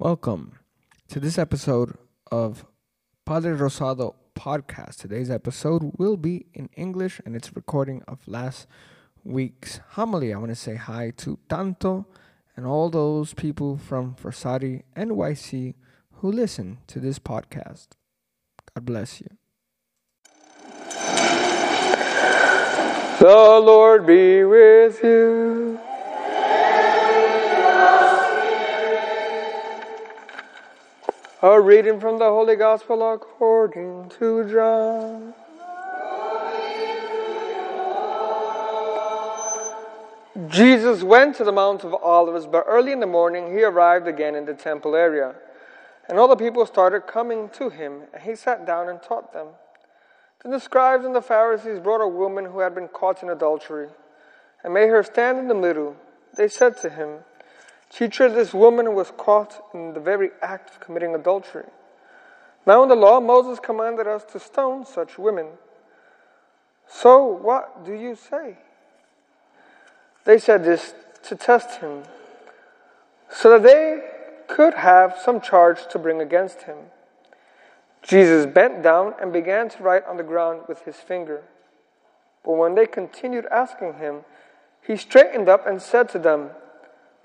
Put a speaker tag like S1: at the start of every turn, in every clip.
S1: Welcome to this episode of Padre Rosado podcast. Today's episode will be in English and it's recording of last week's homily. I want to say hi to Tanto and all those people from Versati NYC who listen to this podcast. God bless you.
S2: The Lord be with you. A reading from the Holy Gospel according to John. Jesus went to the Mount of Olives, but early in the morning he arrived again in the temple area. And all the people started coming to him, and he sat down and taught them. Then the scribes and the Pharisees brought a woman who had been caught in adultery, and made her stand in the middle. They said to him, Teacher, this woman was caught in the very act of committing adultery. Now in the law, Moses commanded us to stone such women. So what do you say? They said this to test him, so that they could have some charge to bring against him. Jesus bent down and began to write on the ground with his finger. But when they continued asking him, he straightened up and said to them,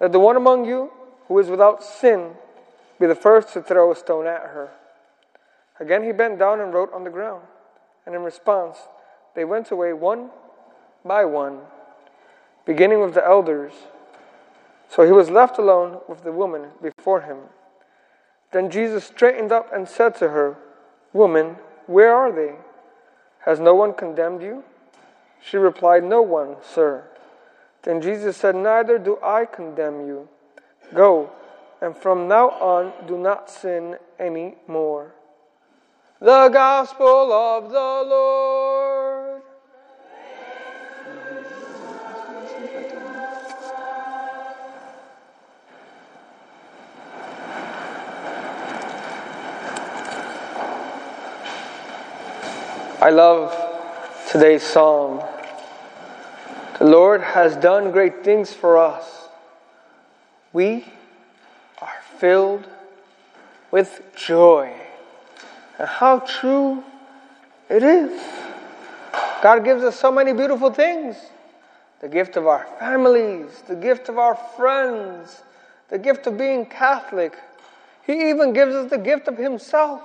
S2: Let the one among you who is without sin be the first to throw a stone at her. Again he bent down and wrote on the ground. And in response, they went away one by one, beginning with the elders. So he was left alone with the woman before him. Then Jesus straightened up and said to her, Woman, where are they? Has no one condemned you? She replied, No one, sir. Then Jesus said, Neither do I condemn you. Go, and from now on do not sin any more. The Gospel of the Lord. I love today's psalm. The Lord has done great things for us. We are filled with joy. And how true it is. God gives us so many beautiful things the gift of our families, the gift of our friends, the gift of being Catholic. He even gives us the gift of Himself.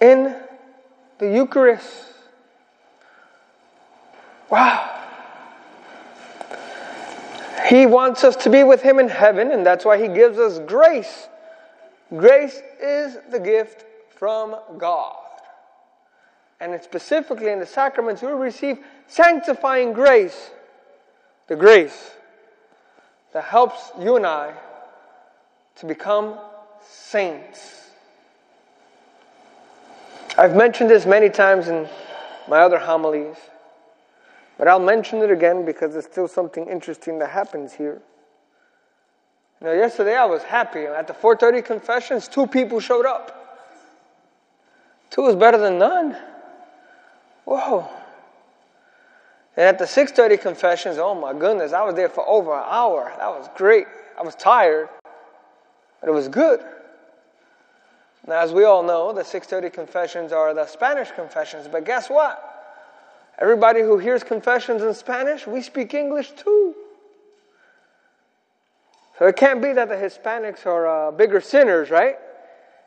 S2: in the Eucharist. Wow. He wants us to be with Him in heaven, and that's why He gives us grace. Grace is the gift from God. And specifically in the sacraments we receive sanctifying grace. The grace that helps you and I to become saints. I've mentioned this many times in my other homilies, but I'll mention it again because there's still something interesting that happens here. Know, yesterday I was happy. At the 4:30 confessions, two people showed up. Two is better than none. Whoa. And at the 6:30 confessions, oh my goodness, I was there for over an hour. That was great. I was tired, but it was good. Now, as we all know, the 630 confessions are the Spanish confessions, but guess what? Everybody who hears confessions in Spanish, we speak English too. So it can't be that the Hispanics are uh, bigger sinners, right?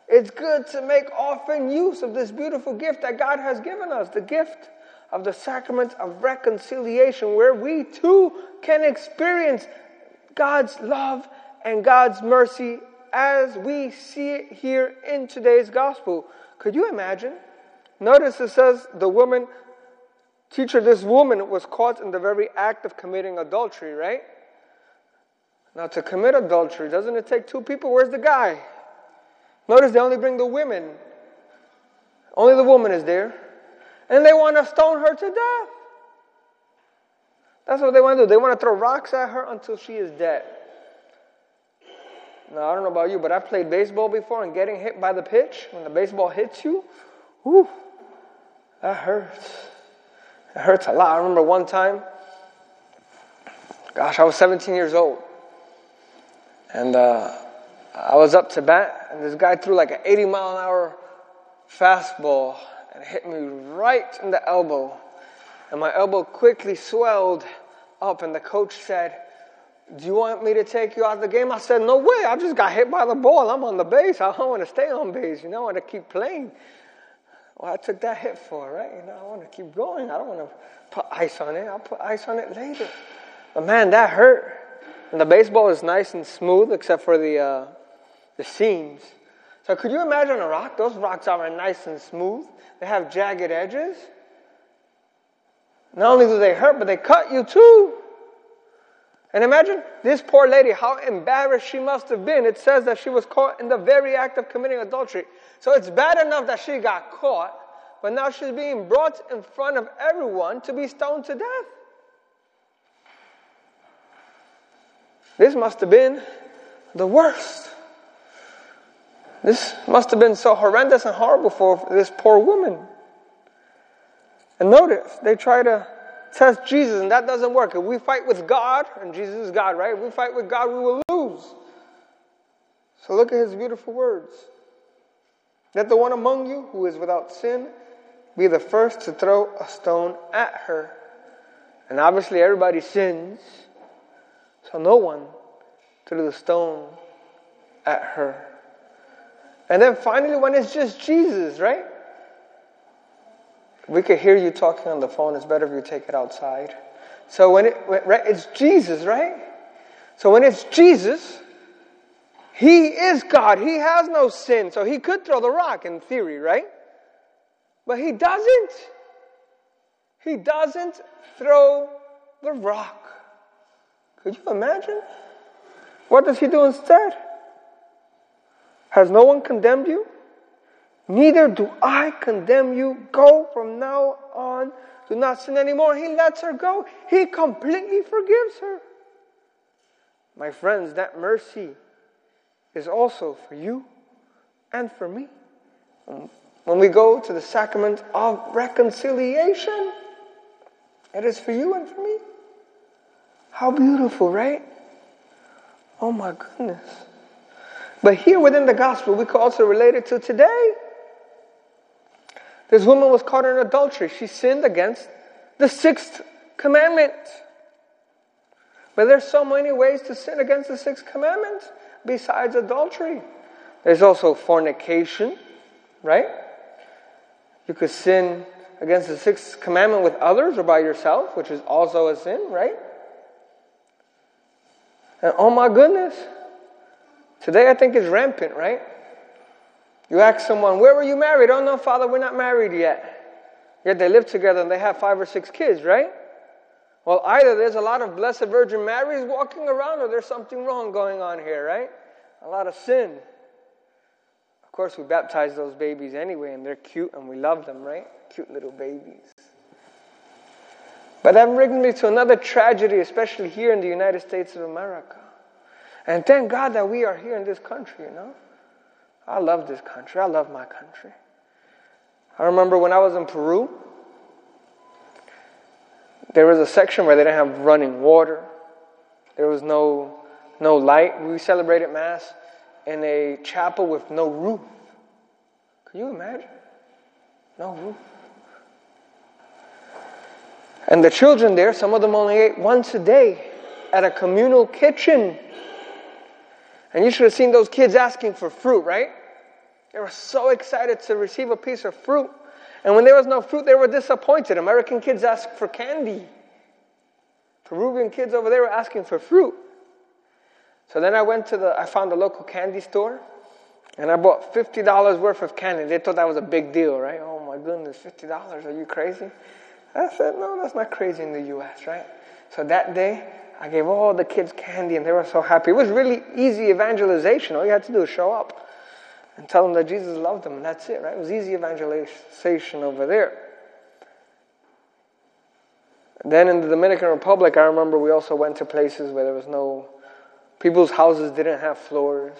S2: It's good to make often use of this beautiful gift that God has given us the gift of the sacrament of reconciliation, where we too can experience God's love and God's mercy as we see it here in today's gospel. Could you imagine? Notice it says the woman, teacher, this woman was caught in the very act of committing adultery, right? Now, to commit adultery, doesn't it take two people? Where's the guy? Notice they only bring the women. Only the woman is there. And they want to stone her to death. That's what they want to do. They want to throw rocks at her until she is dead. Now, I don't know about you, but I've played baseball before and getting hit by the pitch, when the baseball hits you, whew, that hurts. It hurts a lot. I remember one time, gosh, I was 17 years old. And uh, I was up to bat, and this guy threw like an 80 mile an hour fastball and hit me right in the elbow. And my elbow quickly swelled up, and the coach said, Do you want me to take you out of the game? I said, No way. I just got hit by the ball. I'm on the base. I want to stay on base. You know, I want to keep playing. Well, I took that hit for, right? You know, I want to keep going. I don't want to put ice on it. I'll put ice on it later. But man, that hurt. And the baseball is nice and smooth except for the, uh, the seams. So could you imagine a rock? Those rocks are nice and smooth. They have jagged edges. Not only do they hurt, but they cut you too. And imagine this poor lady, how embarrassed she must have been. It says that she was caught in the very act of committing adultery. So it's bad enough that she got caught, but now she's being brought in front of everyone to be stoned to death. This must have been the worst. This must have been so horrendous and horrible for this poor woman. And notice, they try to test Jesus, and that doesn't work. If we fight with God, and Jesus is God, right? If we fight with God, we will lose. So look at his beautiful words. Let the one among you who is without sin be the first to throw a stone at her. And obviously, everybody sins, so no one threw the stone at her. And then finally, when it's just Jesus, right? We could hear you talking on the phone. It's better if you take it outside. So when it, right, it's Jesus, right? So when it's Jesus, He is God. He has no sin. So He could throw the rock in theory, right? But He doesn't. He doesn't throw the rock. Could you imagine? What does He do instead? Has no one condemned you? Neither do I condemn you. Go from now on. Do not sin anymore. He lets her go. He completely forgives her. My friends, that mercy is also for you and for me. Um, when we go to the sacrament of reconciliation, it is for you and for me. How beautiful, right? Oh my goodness. But here within the gospel, we could also relate it to today. This woman was caught in adultery. She sinned against the sixth commandment. But there's so many ways to sin against the sixth commandment besides adultery. There's also fornication, right? You could sin against the sixth commandment with others or by yourself, which is also a sin, right? And oh my goodness, today I think it's rampant, right? You ask someone, Where were you married? Oh, no, Father, we're not married yet. Yet they live together and they have five or six kids, right? Well, either there's a lot of Blessed Virgin Marys walking around or there's something wrong going on here, right? A lot of sin. Of course, we baptize those babies anyway, and they're cute and we love them, right? Cute little babies. But that brings me to another tragedy, especially here in the United States of America. And thank God that we are here in this country, you know? I love this country. I love my country. I remember when I was in Peru, there was a section where they didn't have running water. There was no, no light. We celebrated Mass in a chapel with no roof. Can you imagine? No roof. And the children there, some of them only ate once a day at a communal kitchen. And you should have seen those kids asking for fruit, right? They were so excited to receive a piece of fruit. And when there was no fruit, they were disappointed. American kids asked for candy. Peruvian kids over there were asking for fruit. So then I went to the, I found a local candy store and I bought $50 worth of candy. They thought that was a big deal, right? Oh my goodness, $50. Are you crazy? I said, no, that's not crazy in the US, right? So that day, I gave all the kids candy and they were so happy. It was really easy evangelization. All you had to do is show up and tell them that Jesus loved them, and that's it, right? It was easy evangelization over there. Then in the Dominican Republic, I remember we also went to places where there was no, people's houses didn't have floors.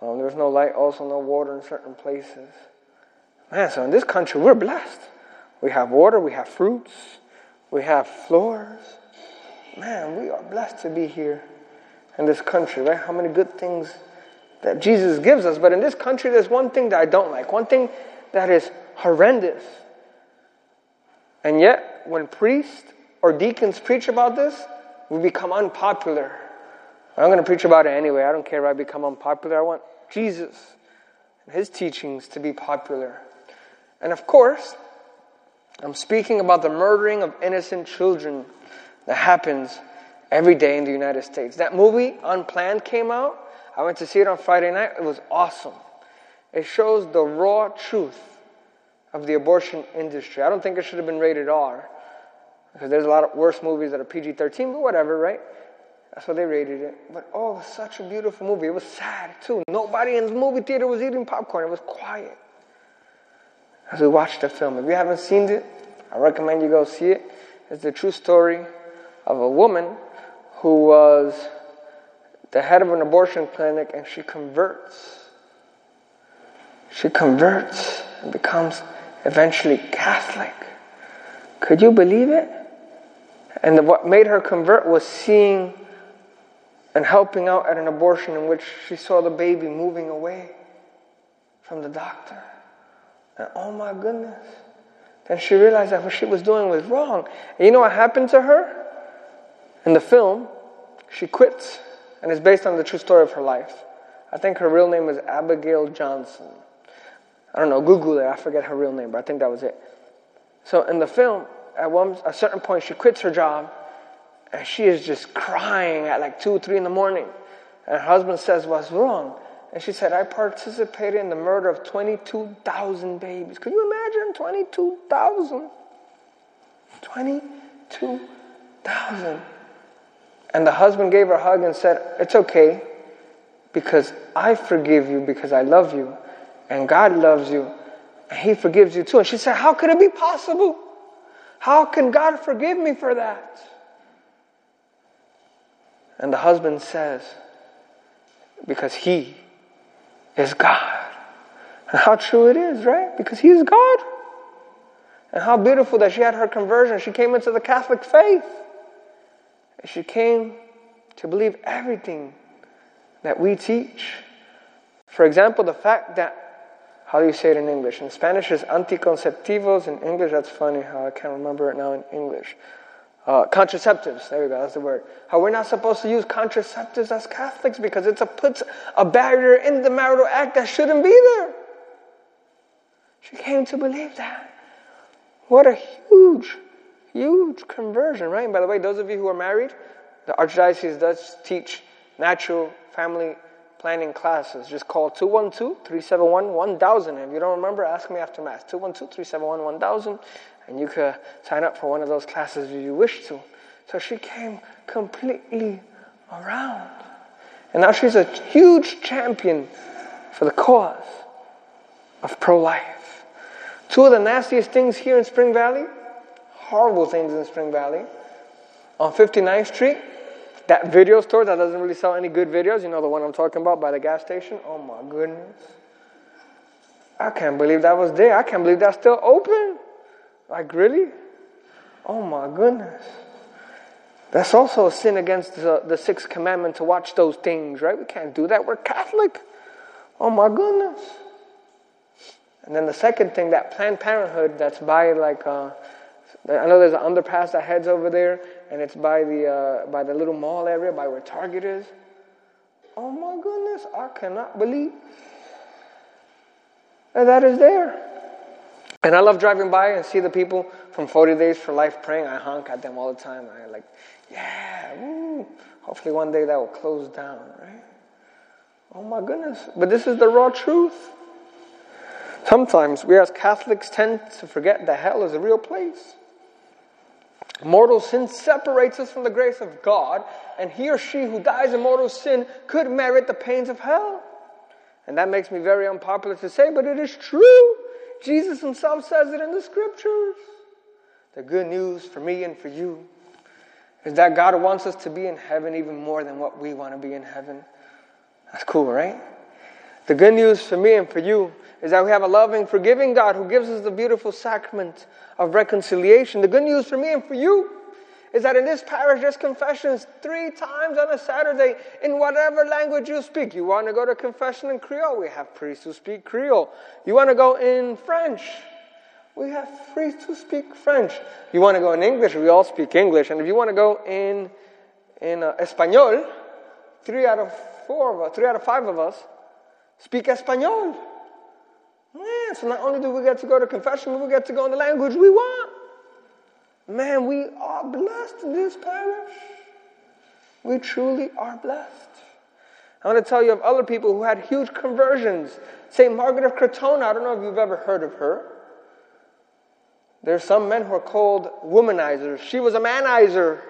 S2: Um, there was no light, also no water in certain places. Man, so in this country, we're blessed. We have water, we have fruits, we have floors. Man, we are blessed to be here in this country, right? How many good things that Jesus gives us. But in this country, there's one thing that I don't like, one thing that is horrendous. And yet, when priests or deacons preach about this, we become unpopular. I'm going to preach about it anyway. I don't care if I become unpopular. I want Jesus and his teachings to be popular. And of course, I'm speaking about the murdering of innocent children that happens every day in the United States. That movie, Unplanned, came out. I went to see it on Friday night. It was awesome. It shows the raw truth of the abortion industry. I don't think it should have been rated R because there's a lot of worse movies that are PG 13, but whatever, right? That's why they rated it. But oh, such a beautiful movie. It was sad too. Nobody in the movie theater was eating popcorn. It was quiet as we watched the film. If you haven't seen it, I recommend you go see it. It's the true story of a woman who was the head of an abortion clinic and she converts. She converts and becomes eventually Catholic. Could you believe it? And what made her convert was seeing and helping out at an abortion in which she saw the baby moving away from the doctor. And oh my goodness. Then she realized that what she was doing was wrong. And you know what happened to her? In the film, she quits, and it's based on the true story of her life. I think her real name is Abigail Johnson. I don't know, Google it, I forget her real name, but I think that was it. So in the film, at one a certain point, she quits her job, and she is just crying at like 2, 3 in the morning. And her husband says, What's wrong? And she said, I participated in the murder of 22,000 babies. Could you imagine 22,000? 22,000. And the husband gave her a hug and said, It's okay because I forgive you because I love you and God loves you and He forgives you too. And she said, How could it be possible? How can God forgive me for that? And the husband says, Because He is God. And how true it is, right? Because He is God. And how beautiful that she had her conversion. She came into the Catholic faith. She came to believe everything that we teach. For example, the fact that, how do you say it in English? In Spanish, it's anticonceptivos. In English, that's funny how I can't remember it now in English. Uh, contraceptives, there we go, that's the word. How we're not supposed to use contraceptives as Catholics because it's a puts a barrier in the marital act that shouldn't be there. She came to believe that. What a huge, huge conversion, right? And by the way, those of you who are married, the Archdiocese does teach natural family planning classes. Just call 212 371 1000. If you don't remember, ask me after Mass. 212 371 1000 and you could sign up for one of those classes if you wish to. So she came completely around. And now she's a huge champion for the cause of pro life. Two of the nastiest things here in Spring Valley, horrible things in Spring Valley. On 59th Street, that video store that doesn't really sell any good videos, you know the one I'm talking about by the gas station? Oh my goodness. I can't believe that was there. I can't believe that's still open. Like, really? Oh my goodness. That's also a sin against the, the sixth commandment to watch those things, right? We can't do that. We're Catholic. Oh my goodness. And then the second thing, that Planned Parenthood that's by like, uh, I know there's an underpass that heads over there, and it's by the uh, by the little mall area, by where Target is. Oh my goodness, I cannot believe that that is there. And I love driving by and see the people from 40 Days for Life praying. I honk at them all the time. I like, yeah, woo. Hopefully one day that will close down, right? Oh my goodness. But this is the raw truth. Sometimes we as Catholics tend to forget that hell is a real place. Mortal sin separates us from the grace of God, and he or she who dies in mortal sin could merit the pains of hell. And that makes me very unpopular to say, but it is true. Jesus himself says it in the scriptures. The good news for me and for you is that God wants us to be in heaven even more than what we want to be in heaven. That's cool, right? The good news for me and for you is that we have a loving, forgiving God who gives us the beautiful sacrament of reconciliation. The good news for me and for you is that in this parish there's confessions three times on a Saturday in whatever language you speak. You want to go to confession in Creole? We have priests who speak Creole. You want to go in French? We have priests who speak French. You want to go in English? We all speak English. And if you want to go in in uh, Espanol, three out of four of us, three out of five of us speak Espanol. Man, so not only do we get to go to confession, but we get to go in the language we want. Man, we are blessed in this parish. We truly are blessed. I want to tell you of other people who had huge conversions. St. Margaret of Cortona, I don't know if you've ever heard of her. There's some men who are called womanizers. She was a manizer.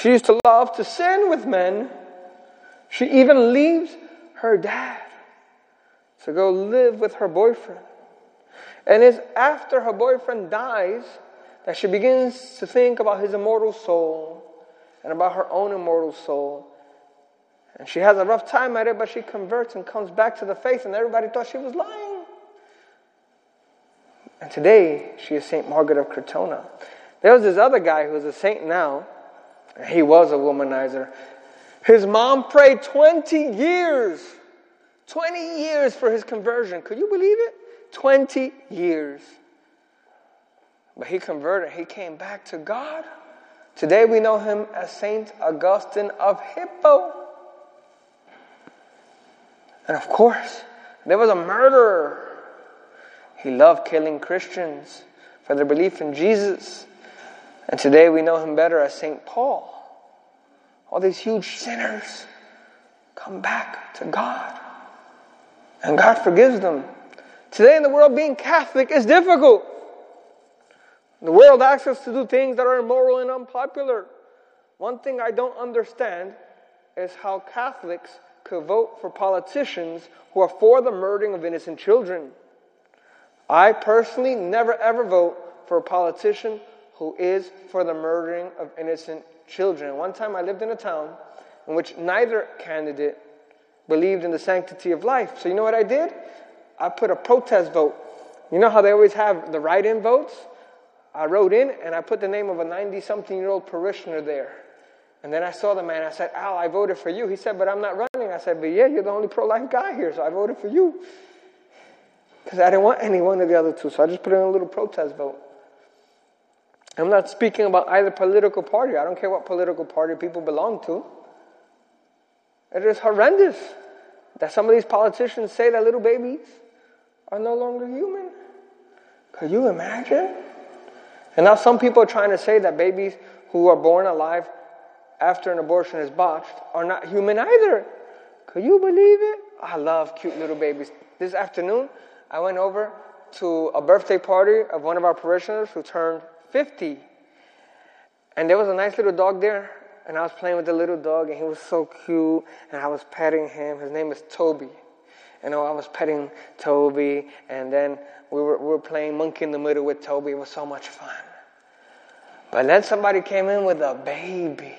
S2: She used to love to sin with men. She even leaves her dad to go live with her boyfriend. And it's after her boyfriend dies that she begins to think about his immortal soul and about her own immortal soul. And she has a rough time at it, but she converts and comes back to the faith, and everybody thought she was lying. And today, she is St. Margaret of Cortona. There was this other guy who's a saint now. He was a womanizer. His mom prayed 20 years 20 years for his conversion. Could you believe it? 20 years. But he converted, he came back to God. Today we know him as Saint Augustine of Hippo. And of course, there was a murderer. He loved killing Christians for their belief in Jesus. And today we know him better as St. Paul. All these huge sinners come back to God. And God forgives them. Today in the world, being Catholic is difficult. The world asks us to do things that are immoral and unpopular. One thing I don't understand is how Catholics could vote for politicians who are for the murdering of innocent children. I personally never ever vote for a politician who is for the murdering of innocent children. One time I lived in a town in which neither candidate believed in the sanctity of life. So you know what I did? I put a protest vote. You know how they always have the write in votes? I wrote in and I put the name of a 90 something year old parishioner there. And then I saw the man. I said, Al, I voted for you. He said, but I'm not running. I said, but yeah, you're the only pro life guy here, so I voted for you. Because I didn't want any one of the other two. So I just put in a little protest vote. I'm not speaking about either political party. I don't care what political party people belong to. It is horrendous that some of these politicians say that little babies are no longer human. Could you imagine? And now some people are trying to say that babies who are born alive after an abortion is botched are not human either. Could you believe it? I love cute little babies. This afternoon, I went over to a birthday party of one of our parishioners who turned 50. And there was a nice little dog there and I was playing with the little dog, and he was so cute, and I was petting him. His name is Toby. And I was petting Toby, and then we were, we were playing monkey in the middle with Toby. It was so much fun. But then somebody came in with a baby.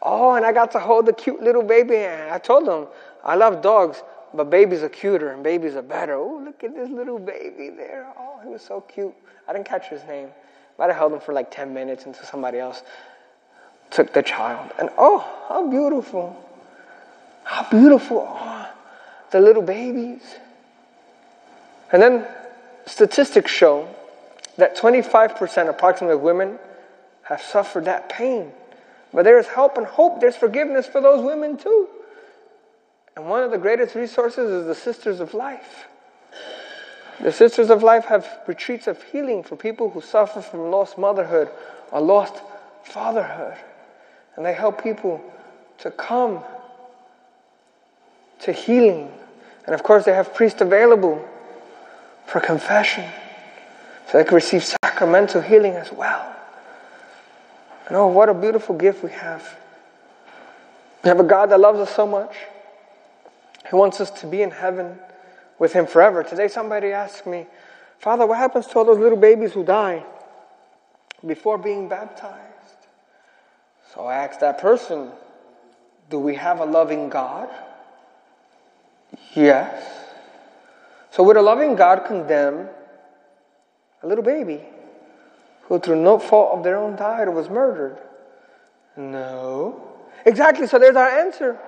S2: Oh, and I got to hold the cute little baby. And I told them, I love dogs, but babies are cuter and babies are better. Oh, look at this little baby there. Oh, he was so cute. I didn't catch his name. But I held him for like 10 minutes until somebody else took the child. And oh, how beautiful. How beautiful are the little babies. And then statistics show that 25% approximately of women have suffered that pain. But there is help and hope. There's forgiveness for those women too. And one of the greatest resources is the Sisters of Life. The Sisters of Life have retreats of healing for people who suffer from lost motherhood or lost fatherhood. And they help people to come to healing. And of course, they have priests available for confession so they can receive sacramental healing as well. And oh, what a beautiful gift we have. We have a God that loves us so much. He wants us to be in heaven with Him forever. Today, somebody asked me, Father, what happens to all those little babies who die before being baptized? So I asked that person, Do we have a loving God? Yes. So would a loving God condemn a little baby who through no fault of their own died or was murdered? No. Exactly, so there's our answer.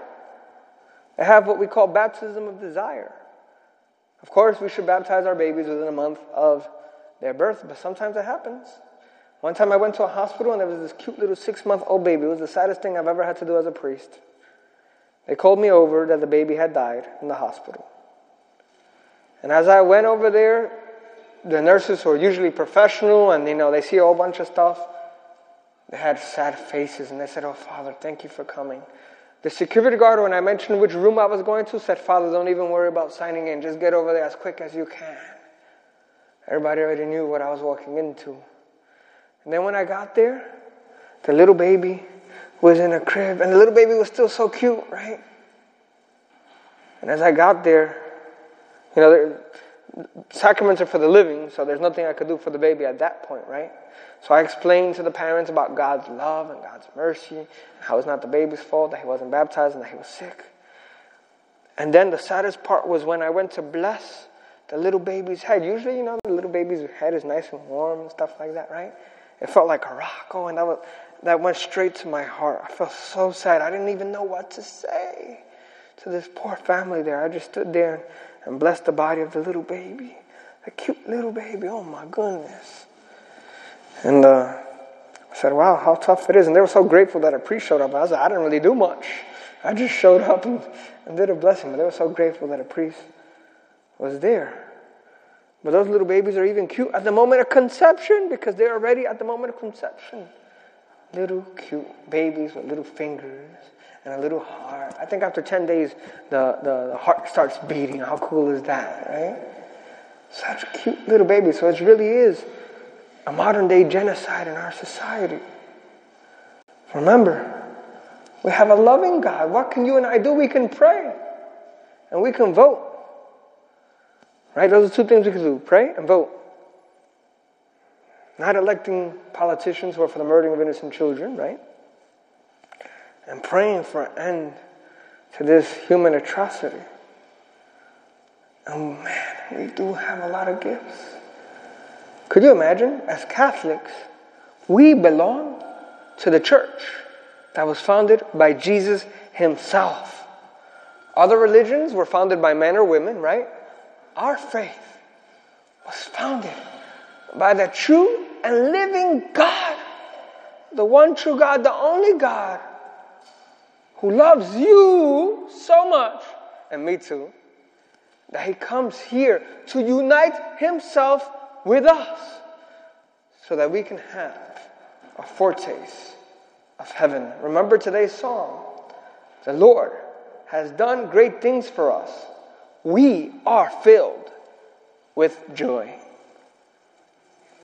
S2: They have what we call baptism of desire. Of course, we should baptize our babies within a month of their birth, but sometimes it happens. One time I went to a hospital and there was this cute little six month old baby. It was the saddest thing I've ever had to do as a priest. They called me over that the baby had died in the hospital. And as I went over there, the nurses who are usually professional and you know they see a whole bunch of stuff, they had sad faces and they said, Oh Father, thank you for coming. The security guard, when I mentioned which room I was going to, said, Father, don't even worry about signing in. Just get over there as quick as you can. Everybody already knew what I was walking into. And then when I got there, the little baby was in a crib, and the little baby was still so cute, right? And as I got there, you know, sacraments are for the living, so there's nothing I could do for the baby at that point, right? So I explained to the parents about God's love and God's mercy, how it's not the baby's fault that he wasn't baptized and that he was sick. And then the saddest part was when I went to bless the little baby's head. Usually, you know, the little baby's head is nice and warm and stuff like that, right? It felt like a rock. Oh, and that, was, that went straight to my heart. I felt so sad. I didn't even know what to say to this poor family there. I just stood there and blessed the body of the little baby. A cute little baby. Oh my goodness. And uh, I said, wow, how tough it is. And they were so grateful that a priest showed up. I was like, I didn't really do much. I just showed up and, and did a blessing. But they were so grateful that a priest was there. But those little babies are even cute at the moment of conception because they're already at the moment of conception. Little cute babies with little fingers and a little heart. I think after 10 days, the, the, the heart starts beating. How cool is that, right? Such cute little babies. So it really is a modern day genocide in our society. Remember, we have a loving God. What can you and I do? We can pray and we can vote. Right? Those are two things we can do pray and vote. Not electing politicians who are for the murdering of innocent children, right? And praying for an end to this human atrocity. And man, we do have a lot of gifts. Could you imagine, as Catholics, we belong to the church that was founded by Jesus himself. Other religions were founded by men or women, right? Our faith was founded by the true and living God, the one true God, the only God, who loves you so much, and me too, that He comes here to unite Himself with us so that we can have a foretaste of heaven. Remember today's song. The Lord has done great things for us we are filled with joy.